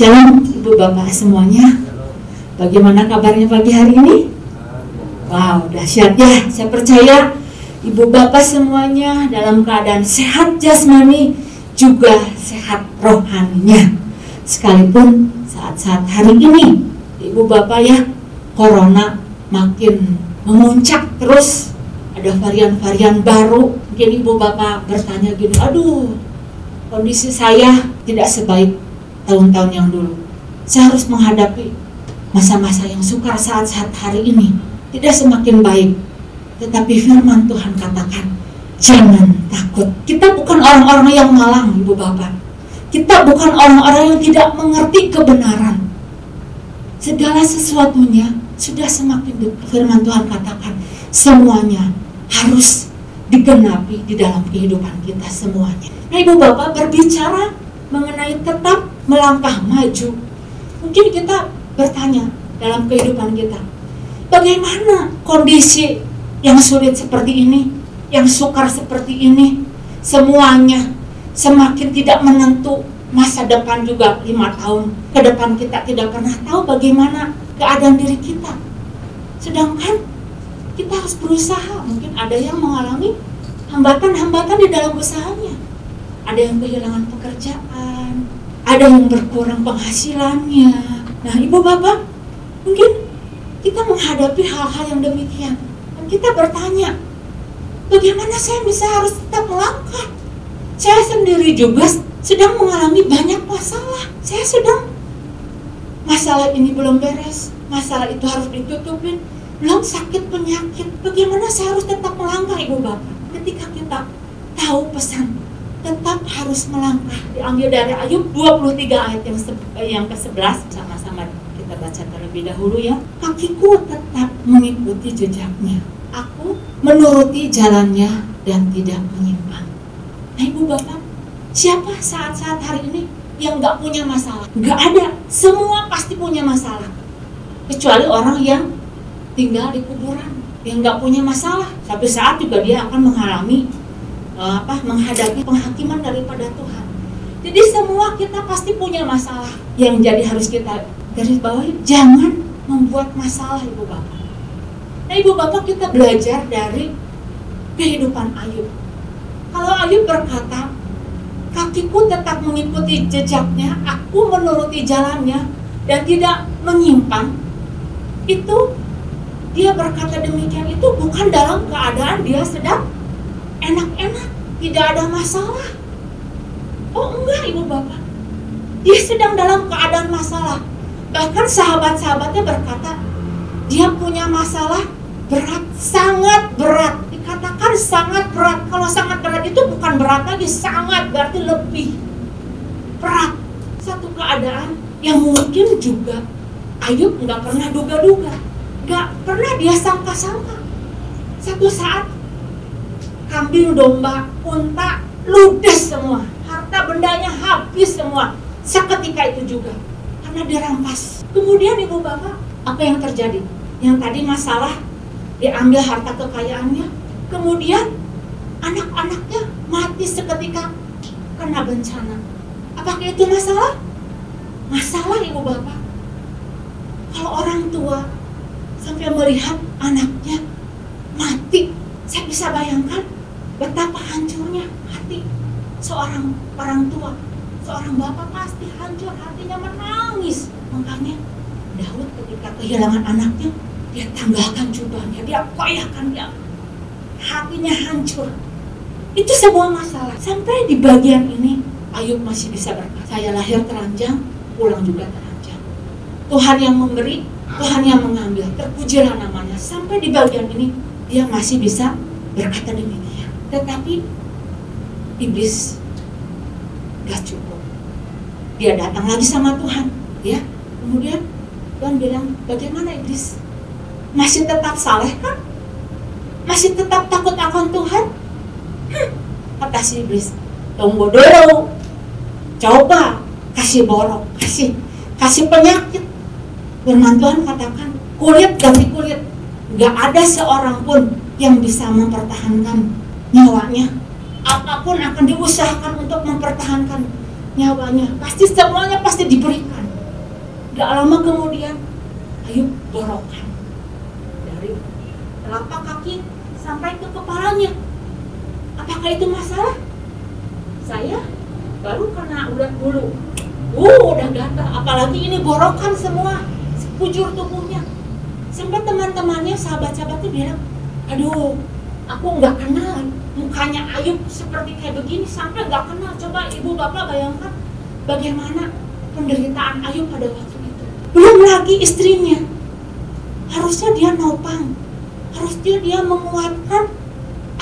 Shalom Ibu Bapak semuanya. Bagaimana kabarnya pagi hari ini? Wow, dahsyat ya. Saya percaya Ibu Bapak semuanya dalam keadaan sehat jasmani juga sehat rohaninya. Sekalipun saat-saat hari ini Ibu Bapak ya corona makin memuncak terus ada varian-varian baru mungkin ibu bapak bertanya gini aduh kondisi saya tidak sebaik tahun-tahun yang dulu. Saya harus menghadapi masa-masa yang sukar saat-saat hari ini. Tidak semakin baik. Tetapi firman Tuhan katakan jangan takut. Kita bukan orang-orang yang malang ibu bapak. Kita bukan orang-orang yang tidak mengerti kebenaran. Segala sesuatunya sudah semakin dekat. Firman Tuhan katakan semuanya harus digenapi di dalam kehidupan kita semuanya. Nah ibu bapak berbicara mengenai tetap melangkah maju. Mungkin kita bertanya dalam kehidupan kita, bagaimana kondisi yang sulit seperti ini, yang sukar seperti ini, semuanya semakin tidak menentu masa depan juga lima tahun ke depan kita tidak pernah tahu bagaimana keadaan diri kita. Sedangkan kita harus berusaha. Mungkin ada yang mengalami hambatan-hambatan di dalam usahanya. Ada yang kehilangan pekerjaan, ada yang berkurang penghasilannya. Nah, ibu bapak, mungkin kita menghadapi hal-hal yang demikian. Dan kita bertanya, bagaimana saya bisa harus tetap melangkah? Saya sendiri juga sedang mengalami banyak masalah. Saya sedang masalah ini belum beres, masalah itu harus ditutupin, belum sakit penyakit. Bagaimana saya harus tetap melangkah Ibu Bapak? Ketika kita tahu pesan tetap harus melangkah diambil dari Ayub 23 ayat yang yang ke-11 sama-sama kita baca terlebih dahulu ya kakiku tetap mengikuti jejaknya aku menuruti jalannya dan tidak menyimpang nah ibu bapak siapa saat-saat hari ini yang nggak punya masalah. Nggak ada. Semua pasti punya masalah. Kecuali orang yang tinggal di kuburan, yang nggak punya masalah. Satu saat juga dia akan mengalami apa menghadapi penghakiman daripada Tuhan. Jadi semua kita pasti punya masalah. Yang jadi harus kita garis bawahi, jangan membuat masalah ibu bapak. Nah ibu bapak kita belajar dari kehidupan Ayub. Kalau Ayub berkata, kakiku tetap mengikuti jejaknya, aku menuruti jalannya dan tidak menyimpang. Itu dia berkata demikian itu bukan dalam keadaan dia sedang enak-enak, tidak ada masalah. Oh enggak ibu bapak, dia sedang dalam keadaan masalah. Bahkan sahabat-sahabatnya berkata, dia punya masalah berat, sangat berat katakan sangat berat. Kalau sangat berat itu bukan berat lagi, sangat berarti lebih berat. Satu keadaan yang mungkin juga Ayub nggak pernah duga-duga, nggak pernah dia sangka-sangka. Satu saat kambing domba, unta, ludes semua, harta bendanya habis semua. Seketika itu juga karena dirampas. Kemudian ibu bapak, apa yang terjadi? Yang tadi masalah diambil harta kekayaannya, Kemudian anak-anaknya mati seketika kena bencana. Apakah itu masalah? Masalah ibu bapak. Kalau orang tua sampai melihat anaknya mati, saya bisa bayangkan betapa hancurnya hati seorang orang tua. Seorang bapak pasti hancur hatinya menangis. Makanya Daud ketika kehilangan anaknya, dia tanggalkan jubahnya, dia koyakkan, dia hatinya hancur. Itu sebuah masalah. Sampai di bagian ini Ayub masih bisa berkata, saya lahir teranjang, pulang juga teranjang. Tuhan yang memberi, Tuhan yang mengambil. Terpujilah namanya. Sampai di bagian ini dia masih bisa berkata demikian. Tetapi iblis gak cukup. Dia datang lagi sama Tuhan, ya. Kemudian Tuhan bilang, bagaimana iblis? Masih tetap saleh kan? masih tetap takut akan Tuhan? Hmm, kata si iblis, tunggu dulu, coba kasih borok, kasih kasih penyakit. Firman Tuhan katakan, kulit ganti kulit, gak ada seorang pun yang bisa mempertahankan nyawanya. Apa pun akan diusahakan untuk mempertahankan nyawanya, pasti semuanya pasti diberikan. Tidak lama kemudian Ayub borokan dari telapak kaki sampai ke kepalanya. Apakah itu masalah? Saya baru kena udah dulu. Uh, udah gatal. Apalagi ini borokan semua sekujur tubuhnya. Sampai teman-temannya, sahabat-sahabatnya bilang, aduh, aku nggak kenal mukanya Ayub seperti kayak begini sampai nggak kenal. Coba ibu bapak bayangkan bagaimana penderitaan Ayub pada waktu itu. Belum lagi istrinya, harusnya dia nopang, harusnya dia menguatkan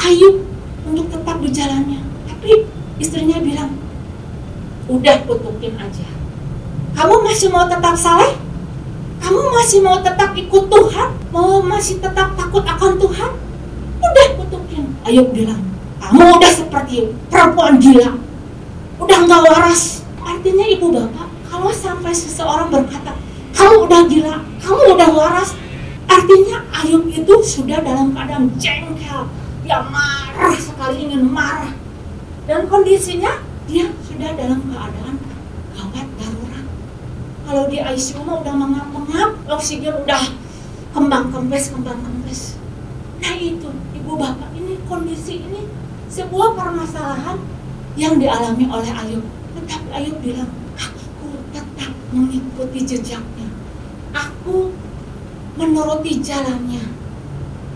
Ayub untuk tetap di jalannya. Tapi istrinya bilang, udah kutukin aja. Kamu masih mau tetap saleh? Kamu masih mau tetap ikut Tuhan? Mau masih tetap takut akan Tuhan? Ayub bilang, kamu udah seperti perempuan gila. Udah nggak waras. Artinya ibu bapak, kalau sampai seseorang berkata, kamu udah gila, kamu udah waras, artinya Ayub itu sudah dalam keadaan jengkel. Dia marah sekali ingin marah. Dan kondisinya dia sudah dalam keadaan gawat darurat. Kalau di ICU mah udah mengap-mengap, oksigen udah kembang kempes, kembang kempes. Nah itu, ibu bapak kondisi ini sebuah permasalahan yang dialami oleh Ayub. Tetapi Ayub bilang, aku tetap mengikuti jejaknya. Aku menuruti jalannya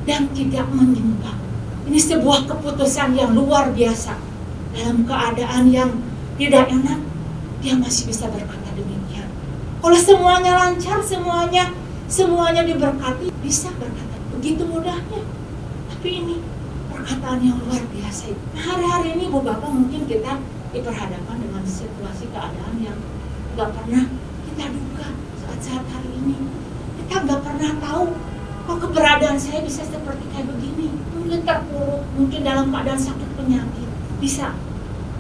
dan tidak menyimpang. Ini sebuah keputusan yang luar biasa dalam keadaan yang tidak enak, dia masih bisa berkata demikian. Kalau semuanya lancar, semuanya semuanya diberkati, bisa berkata begitu mudahnya. Tapi ini perkataan yang luar biasa. Hari-hari ini Bu Bapak mungkin kita diperhadapkan dengan situasi keadaan yang nggak pernah kita duga saat-saat hari ini. Kita nggak pernah tahu kok keberadaan saya bisa seperti kayak begini. Mungkin terpuruk, mungkin dalam keadaan sakit penyakit bisa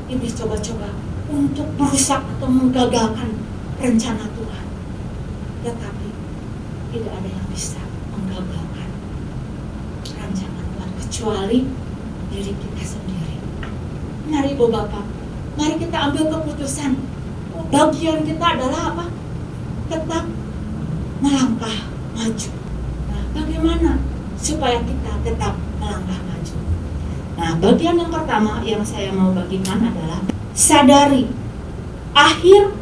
iblis coba-coba untuk merusak atau menggagalkan rencana Tuhan. Tetapi tidak ada yang bisa menggagalkan rencana Tuhan kecuali diri kita sendiri. Mari Ibu Bapak, mari kita ambil keputusan. Bagian kita adalah apa? Tetap melangkah maju. Nah, bagaimana supaya kita tetap melangkah maju? Nah, bagian yang pertama yang saya mau bagikan adalah sadari akhir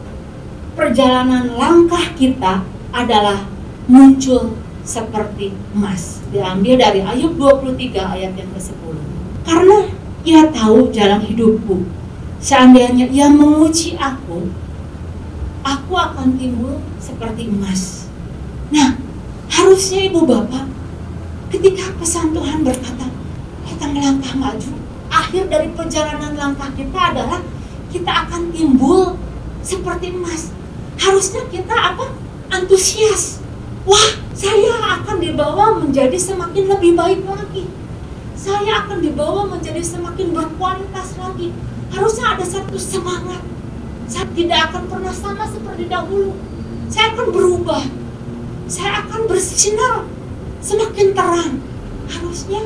perjalanan langkah kita adalah muncul seperti emas. Diambil dari Ayub 23 ayat yang ke-10. Karena ia tahu jalan hidupku. Seandainya ia menguji aku, aku akan timbul seperti emas. Nah, harusnya ibu bapak ketika pesan Tuhan berkata, kita melangkah maju. Akhir dari perjalanan langkah kita adalah kita akan timbul seperti emas. Harusnya kita apa? Antusias. Wah, saya akan dibawa menjadi semakin lebih baik lagi. Saya akan dibawa menjadi semakin berkualitas lagi. Harusnya ada satu semangat. Saya tidak akan pernah sama seperti dahulu. Saya akan berubah. Saya akan bersinar semakin terang. Harusnya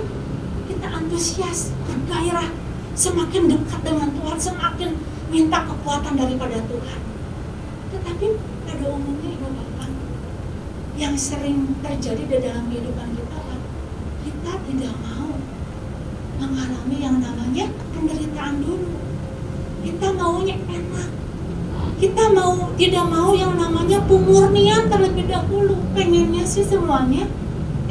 kita antusias, bergairah, semakin dekat dengan Tuhan, semakin minta kekuatan daripada Tuhan. Tetapi pada umumnya yang sering terjadi di dalam kehidupan kita, Pak, kita tidak mau mengalami yang namanya penderitaan dulu. Kita maunya enak. Kita mau tidak mau yang namanya pemurnian terlebih dahulu. Pengennya sih semuanya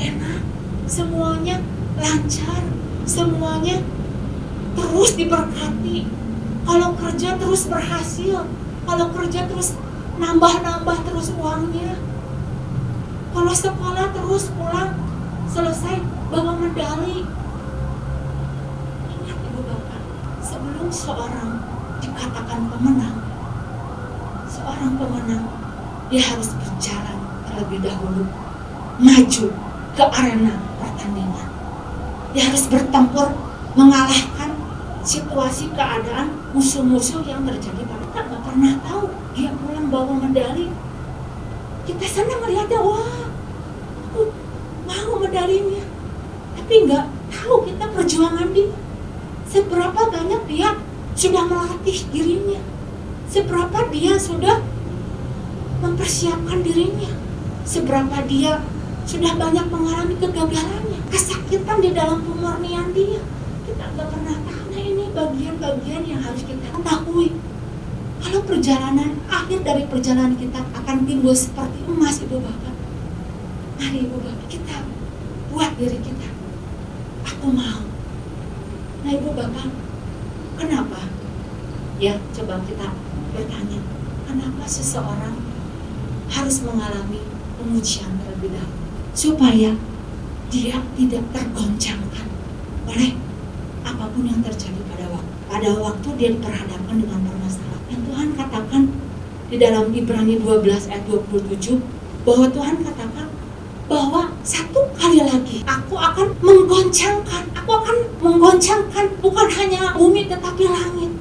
enak, semuanya lancar, semuanya terus diberkati. Kalau kerja terus berhasil, kalau kerja terus nambah-nambah terus uangnya. Kalau sekolah terus pulang selesai bawa medali. Ingat ibu bapak, sebelum seorang dikatakan pemenang, seorang pemenang dia harus berjalan terlebih dahulu, maju ke arena pertandingan. Dia harus bertempur mengalahkan situasi keadaan musuh-musuh yang terjadi pada kita nggak pernah tahu dia pulang bawa medali kita senang melihatnya wah mau medalinya tapi nggak tahu kita perjuangan dia seberapa banyak dia sudah melatih dirinya seberapa dia sudah mempersiapkan dirinya. Seberapa dia sudah banyak mengalami kegagalannya, kesakitan di dalam pemurnian dia. Kita nggak pernah tahu. Nah ini bagian-bagian yang harus kita ketahui. Kalau perjalanan akhir dari perjalanan kita akan timbul seperti emas ibu bapak. Mari ibu bapak kita buat diri kita. Aku mau. Nah ibu bapak, kenapa? Ya coba kita bertanya, kenapa seseorang harus mengalami pengujian terlebih dahulu supaya dia tidak tergoncangkan oleh apa pun yang terjadi pada waktu pada waktu dia diperhadapkan dengan permasalahan Tuhan katakan di dalam Ibrani 12 ayat 27 bahwa Tuhan katakan bahwa satu kali aku akan menggoncangkan aku akan menggoncangkan bukan hanya bumi tetapi langit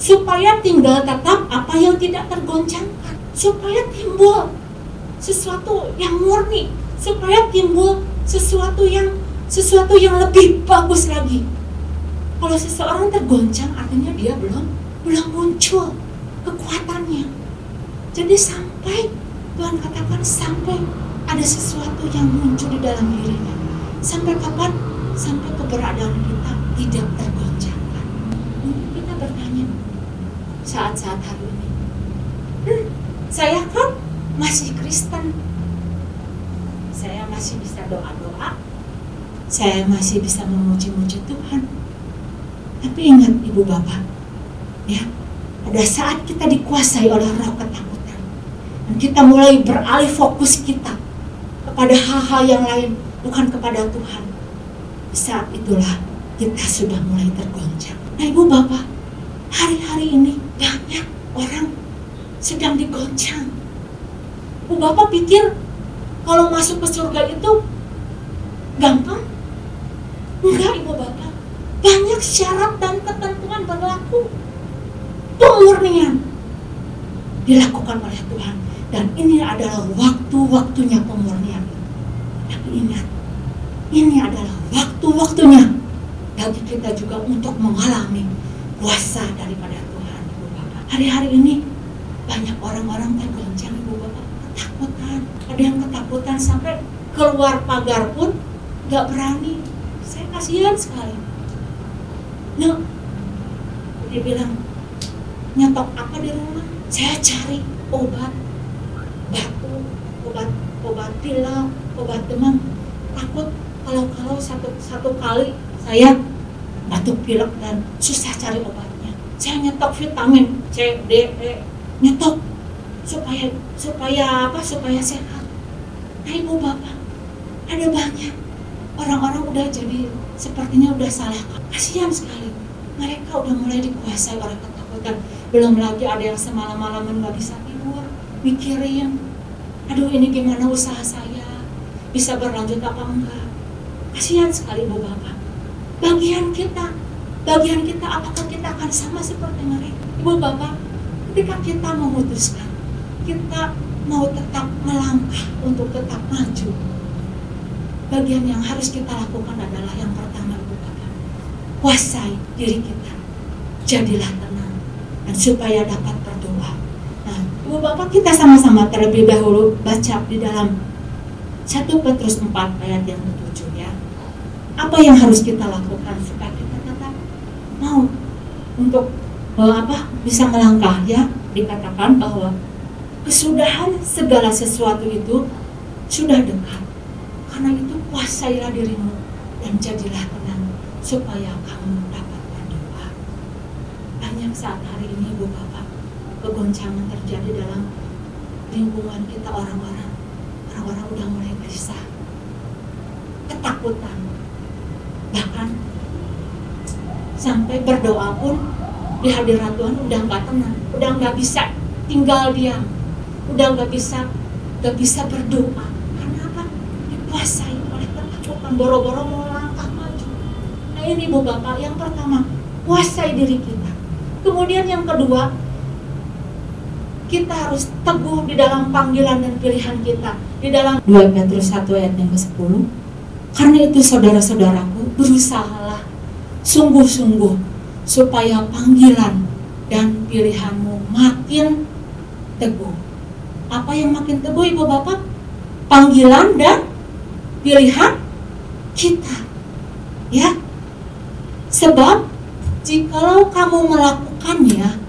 supaya tinggal tetap apa yang tidak tergoncangkan supaya timbul sesuatu yang murni supaya timbul sesuatu yang sesuatu yang lebih bagus lagi. Kalau seseorang tergoncang artinya dia belum belum muncul kekuatannya. Jadi sampai Tuhan katakan sampai ada sesuatu yang muncul di dalam dirinya. Sampai kapan? Sampai keberadaan kita tidak tergoncangkan. Mungkin kita bertanya saat-saat hari ini. Hmm, saya kan masih Kristen. Saya masih bisa doa-doa. Saya masih bisa memuji-muji Tuhan. Tapi ingat Ibu Bapak, ya, pada saat kita dikuasai oleh roh ketakutan, dan kita mulai beralih fokus kita kepada hal-hal yang lain, bukan kepada Tuhan. Saat itulah kita sudah mulai tergoncang. Nah Ibu Bapak, hari-hari ini banyak orang sedang digoncang Bu Bapak pikir kalau masuk ke surga itu gampang? Enggak Ibu Bapak. Banyak syarat dan ketentuan berlaku. Pemurnian dilakukan oleh Tuhan. Dan ini adalah waktu-waktunya pemurnian. Tapi ingat, ini adalah waktu-waktunya bagi kita juga untuk mengalami kuasa daripada Tuhan. Hari-hari ini banyak orang-orang tergoncang, Ibu Bapak. Ketakutan. Ada yang ketakutan sampai keluar pagar pun nggak berani. Saya kasihan sekali. Nah dia bilang nyetok apa di rumah? Saya cari obat batu obat obat pilek obat demam takut kalau kalau satu satu kali saya batuk pilek dan susah cari obatnya. Saya nyetok vitamin C D E nyetok supaya supaya apa supaya sehat. Nah ibu bapak ada banyak. Orang-orang udah jadi sepertinya udah salah. Kasihan sekali. Mereka udah mulai dikuasai oleh ketakutan. Belum lagi ada yang semalam-malaman nggak bisa tidur mikirin. Aduh ini gimana usaha saya bisa berlanjut apa enggak? Kasihan sekali ibu bapak. Bagian kita bagian kita apakah kita akan sama seperti mereka? Ibu bapak ketika kita memutuskan kita mau tetap melangkah untuk tetap maju, bagian yang harus kita lakukan adalah yang pertama Ibu Bapak, kuasai diri kita, jadilah tenang, dan supaya dapat berdoa. Nah, Ibu Bapak kita sama-sama terlebih dahulu baca di dalam 1 Petrus 4 ayat yang ke-7 ya. Apa yang harus kita lakukan supaya kita tetap mau untuk eh, apa bisa melangkah ya dikatakan bahwa kesudahan segala sesuatu itu sudah dekat. Karena itu kuasailah dirimu dan jadilah tenang supaya kamu dapat berdoa. Banyak saat hari ini Ibu Bapak kegoncangan terjadi dalam lingkungan kita orang-orang. Orang-orang udah mulai gelisah, ketakutan, bahkan sampai berdoa pun di hadirat Tuhan udah nggak tenang, udah nggak bisa tinggal diam udah nggak bisa nggak bisa berdoa. Karena apa? Dikuasai oleh ketakutan boro-boro mau langkah maju. Nah ini bu bapak yang pertama kuasai diri kita. Kemudian yang kedua kita harus teguh di dalam panggilan dan pilihan kita di dalam 2 Petrus 1 ayat yang ke-10 karena itu saudara-saudaraku berusahalah sungguh-sungguh supaya panggilan dan pilihanmu makin teguh Apa yang makin teguh Ibu Bapak? Panggilan dan pilihan kita. Ya. Sebab jikalau kamu melakukannya,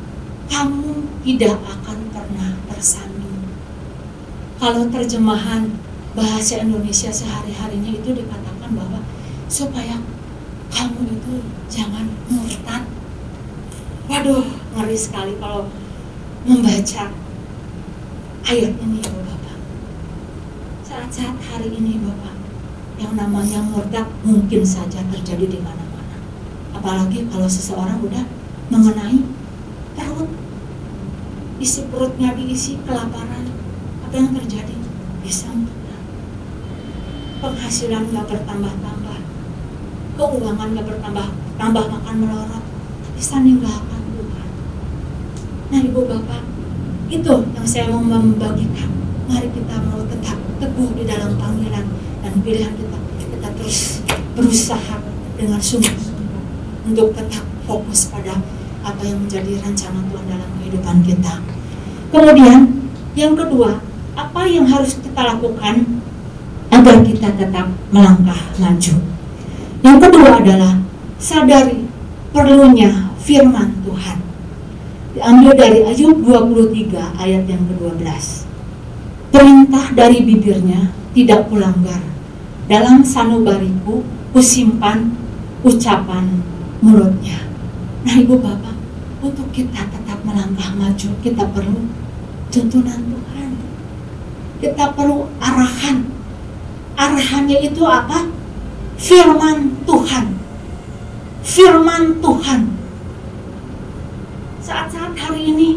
kamu tidak akan. Kalau terjemahan bahasa Indonesia sehari-harinya itu dikatakan bahwa supaya kamu itu jangan murtad. Waduh, ngeri sekali kalau membaca ayat ini ya Bapak. Saat-saat hari ini Bapak, yang namanya murtad mungkin saja terjadi di mana-mana. Apalagi kalau seseorang udah mengenai perut, isi perutnya diisi kelaparan, apa yang terjadi? Bisa murtad. Penghasilan nggak bertambah-tambah, keuangan nggak bertambah, tambah makan melorot, bisa ninggalkan Tuhan. Nah ibu bapak, itu yang saya mau membagikan. Mari kita mau tetap teguh di dalam panggilan dan pilihan kita. Kita terus berusaha dengan sungguh-sungguh untuk tetap fokus pada apa yang menjadi rancangan Tuhan dalam kehidupan kita. Kemudian yang kedua, apa yang harus kita lakukan agar kita tetap melangkah maju? Yang kedua adalah sadari perlunya firman Tuhan. Diambil dari Ayub 23 ayat yang ke-12. Perintah dari bibirnya tidak kulanggar. Dalam sanubariku kusimpan ucapan mulutnya. Nah ibu bapak, untuk kita tetap melangkah maju, kita perlu tuntunan Tuhan. Kita perlu arahan. Arahannya itu apa? Firman Tuhan. Firman Tuhan. Saat-saat hari ini,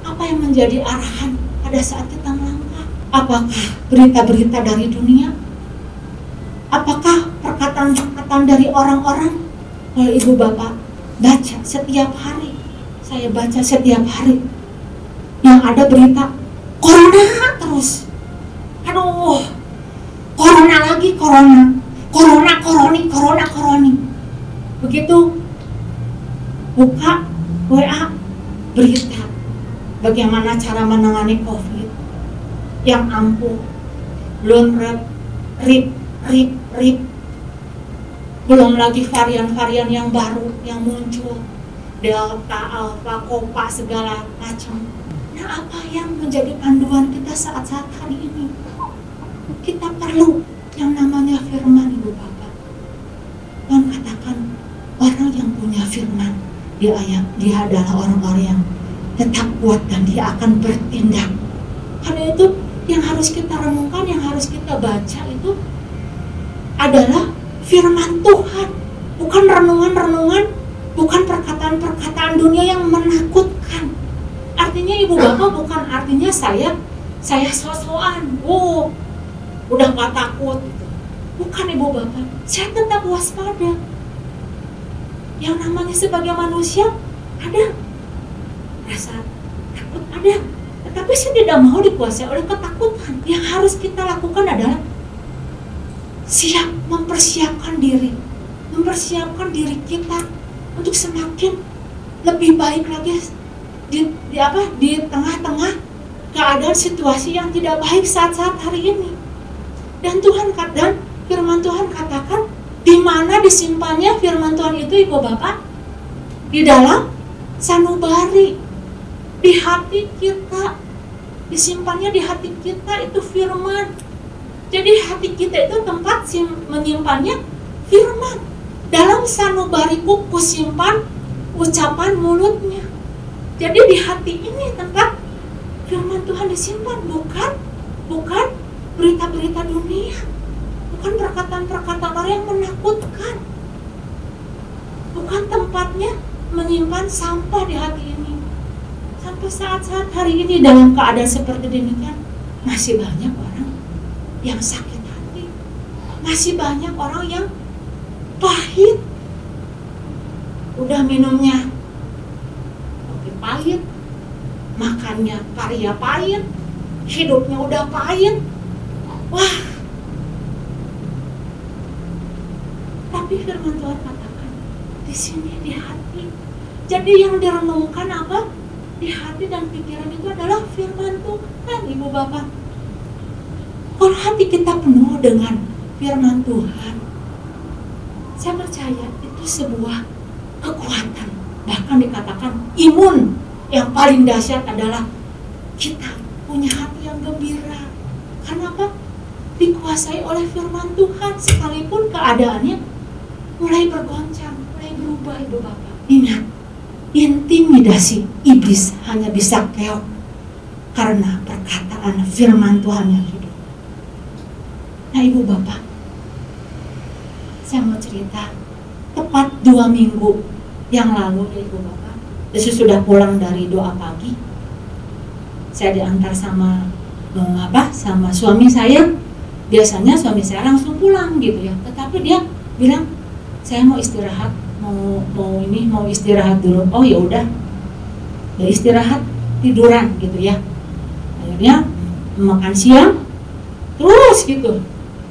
apa yang menjadi arahan pada saat kita melangkah? Apakah berita-berita dari dunia? Apakah perkataan-perkataan dari orang-orang? Kalau ibu bapak baca setiap hari, saya baca setiap hari yang ada berita corona terus. Aduh, corona lagi corona, corona koroni, corona koroni. Begitu. Buka WA berita. Bagaimana cara menangani COVID? Yang ampuh, belum rep, rip, rip, rip, belum lagi varian-varian yang baru yang muncul, delta, alpha, kopa segala macam. Nah, apa yang menjadi panduan kita saat-saat hari ini? Kita perlu yang namanya firman, Ibu Bapak. Tuhan katakan orang yang punya firman dia ayat dia adalah orang-orang yang tetap kuat dan dia akan bertindak. Karena itu yang harus kita renungkan, yang harus kita baca itu adalah firman Tuhan, bukan renungan-renungan, bukan perkataan-perkataan dunia yang menakutkan. Artinya ibu bapak bukan artinya saya saya sosokan, oh udah gak takut. Bukan ibu bapak, saya tetap waspada. Yang namanya sebagai manusia ada rasa takut ada, tetapi saya tidak mau dikuasai oleh ketakutan. Yang harus kita lakukan adalah siap mempersiapkan diri, mempersiapkan diri kita untuk semakin lebih baik lagi di, di apa di tengah-tengah keadaan situasi yang tidak baik saat-saat hari ini. Dan Tuhan dan firman Tuhan katakan di mana disimpannya firman Tuhan itu Ibu Bapak? Di dalam sanubari di hati kita. Disimpannya di hati kita itu firman jadi hati kita itu tempat menyimpannya firman. Dalam sanubariku kusimpan ucapan mulutnya. Jadi di hati ini tempat firman Tuhan disimpan, bukan bukan berita-berita dunia. Bukan perkataan-perkataan orang yang menakutkan. Bukan tempatnya menyimpan sampah di hati ini. Sampai saat-saat hari ini dalam keadaan seperti demikian masih banyak orang yang sakit hati. Masih banyak orang yang pahit. Udah minumnya kopi pahit, makannya karya pahit, hidupnya udah pahit. Wah. Tapi firman Tuhan katakan di sini di hati. Jadi yang direnungkan apa? di hati dan pikiran itu adalah firman Tuhan, Ibu Bapak. Kalau hati kita penuh dengan firman Tuhan, saya percaya itu sebuah kekuatan. Bahkan dikatakan imun yang paling dahsyat adalah kita punya hati yang gembira. Karena apa? Dikuasai oleh firman Tuhan sekalipun keadaannya mulai bergoncang, mulai berubah Ibu Bapak. Ingat, intimidasi iblis hanya bisa keok karena perkataan firman Tuhan yang hidup. Nah ibu bapak, saya mau cerita tepat dua minggu yang lalu ya ibu bapak, Yesus sudah pulang dari doa pagi. Saya diantar sama apa sama suami saya. Biasanya suami saya langsung pulang gitu ya, tetapi dia bilang saya mau istirahat mau mau ini mau istirahat dulu. Oh ya udah. Ya istirahat tiduran gitu ya. Akhirnya makan siang terus gitu.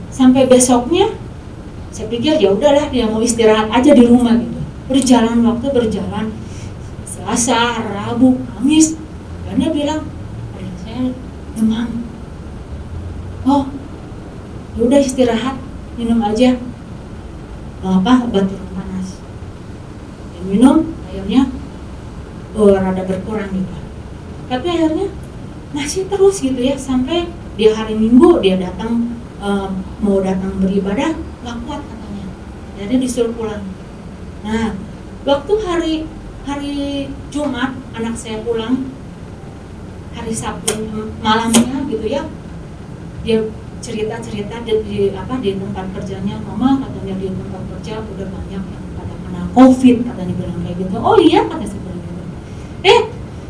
Sampai besoknya saya pikir ya udahlah dia mau istirahat aja di rumah gitu. Berjalan waktu berjalan Selasa Rabu Kamis dan dia bilang saya demam. Oh udah istirahat minum aja. Apa obat minum airnya oh, rada berkurang gitu tapi akhirnya masih terus gitu ya sampai di hari minggu dia datang uh, mau datang beribadah nggak kuat katanya. Jadi disuruh pulang. Nah waktu hari hari Jumat anak saya pulang hari Sabtu malamnya gitu ya dia cerita cerita di, di apa di tempat kerjanya mama katanya di tempat kerja udah banyak yang kena covid katanya bilang kayak gitu. Oh iya kata saya bilang gitu. Eh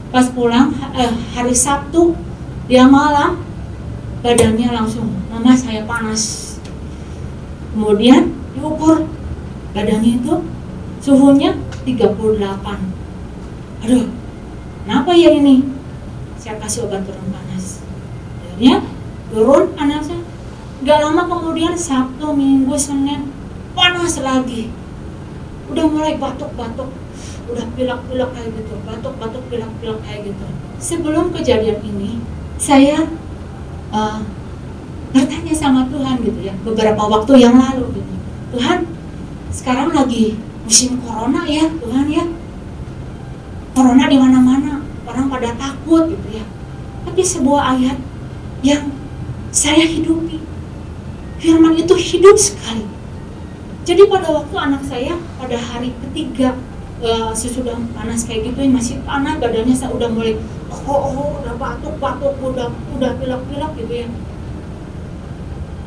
pas pulang eh, hari Sabtu dia malam badannya langsung mama saya panas. Kemudian diukur badannya itu suhunya 38 aduh kenapa ya ini? Saya kasih obat turun panas. Akhirnya turun panasnya gak lama kemudian Sabtu Minggu Senin panas lagi. Udah mulai batuk-batuk. Udah pilak-pilak kayak gitu batuk-batuk pilak-pilak kayak gitu. Sebelum kejadian ini saya uh, bertanya sama Tuhan gitu ya beberapa waktu yang lalu gitu. Tuhan sekarang lagi musim corona ya Tuhan ya. Corona di mana-mana orang pada takut gitu ya. Tapi sebuah ayat yang saya hidupi. Firman itu hidup sekali. Jadi pada waktu anak saya pada hari ketiga uh, sesudah panas kayak gitu masih panas badannya saya udah mulai oh, oh, oh udah batuk batuk udah udah pilek pilek gitu ya.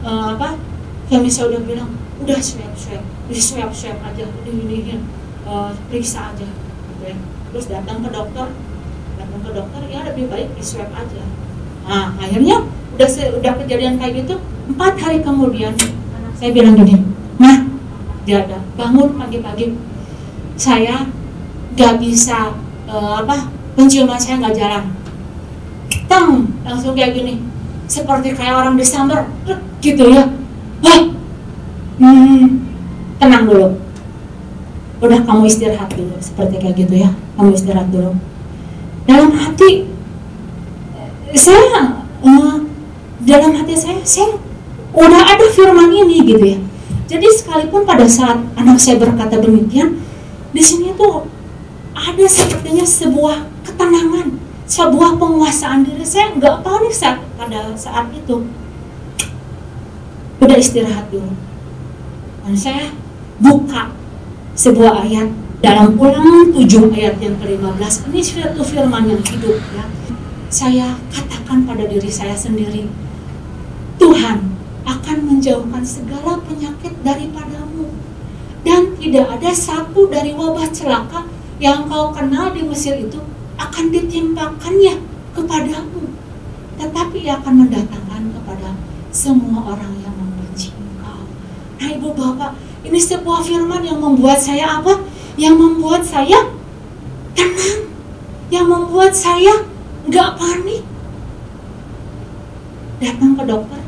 Uh, apa? Suami saya udah bilang udah swab swab di swab swab aja ini uh, periksa aja gitu ya. Terus datang ke dokter datang ke dokter ya lebih baik di swab aja. Nah akhirnya udah udah kejadian kayak gitu empat hari kemudian saya bilang gini mah dia ada bangun pagi-pagi. Saya gak bisa uh, apa penciuman saya nggak jalan tang langsung kayak gini seperti kayak orang disambar gitu ya. Wah hmm, tenang dulu. Udah kamu istirahat dulu seperti kayak gitu ya kamu istirahat dulu. Dalam hati saya uh, dalam hati saya saya udah ada firman ini gitu ya jadi sekalipun pada saat anak saya berkata demikian, di sini tuh ada sepertinya sebuah ketenangan, sebuah penguasaan diri. Saya nggak panik saat pada saat itu. Udah istirahat dulu. Dan saya buka sebuah ayat dalam ulangan 7 ayat yang ke-15 ini suatu firman yang hidup ya saya katakan pada diri saya sendiri Tuhan akan menjauhkan segala penyakit daripadamu. Dan tidak ada satu dari wabah celaka yang kau kenal di Mesir itu akan ditimpakannya kepadamu. Tetapi ia akan mendatangkan kepada semua orang yang membenci engkau. Nah ibu bapak ini sebuah firman yang membuat saya apa? yang membuat saya tenang. Yang membuat saya nggak panik. Datang ke dokter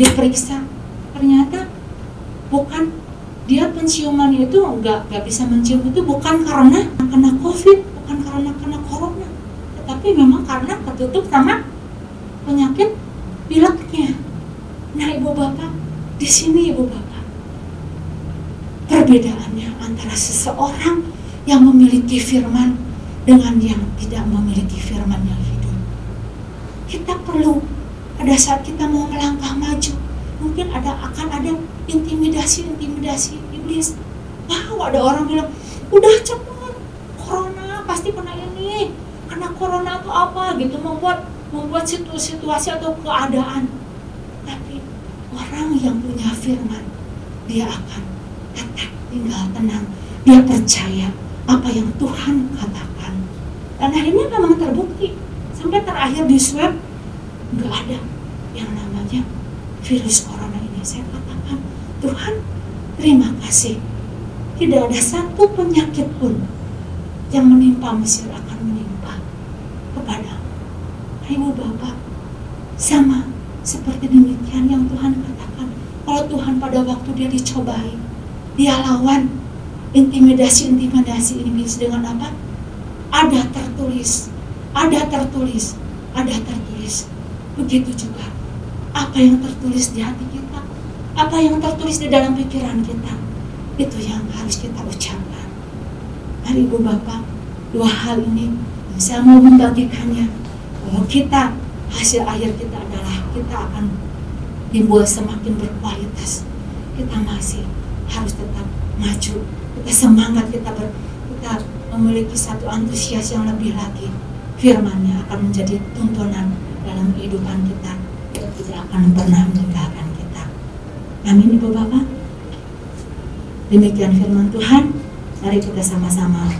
diperiksa ternyata bukan dia penciuman itu nggak nggak bisa mencium itu bukan karena kena covid bukan karena kena corona tapi memang karena ketutup sama penyakit pileknya. Nah, Ibu Bapak, di sini Ibu Bapak, perbedaannya antara seseorang yang memiliki firman dengan yang tidak memiliki firman yang hidup. Kita perlu pada saat kita mau melangkah maju, mungkin ada akan ada intimidasi-intimidasi iblis. Wow, ada orang bilang, udah cepat, corona pasti kena ini, kena corona atau apa gitu, membuat membuat situasi atau keadaan. Tapi orang yang punya firman, dia akan tetap tinggal tenang, dia percaya apa yang Tuhan katakan. Dan akhirnya memang terbukti sampai terakhir di swab nggak ada yang namanya virus corona ini. Saya katakan Tuhan terima kasih tidak ada satu penyakit pun yang menimpa Mesir akan menimpa kepada ibu bapak sama seperti demikian yang Tuhan katakan kalau Tuhan pada waktu dia dicobai dia lawan intimidasi-intimidasi ini dengan apa? Ada tertulis, ada tertulis, ada tertulis. Begitu juga apa yang tertulis di hati kita, apa yang tertulis di dalam pikiran kita, itu yang harus kita ucapkan. Hari Ibu Bapak, dua hal ini saya mau membagikannya bahwa kita hasil akhir kita adalah kita akan dibuat semakin berkualitas. Kita masih harus tetap maju kita semangat kita ber, kita memiliki satu antusias yang lebih lagi firmannya akan menjadi tuntunan dalam kehidupan kita tidak akan pernah meninggalkan kita. Amin ibu bapak. Demikian firman Tuhan. Mari kita sama-sama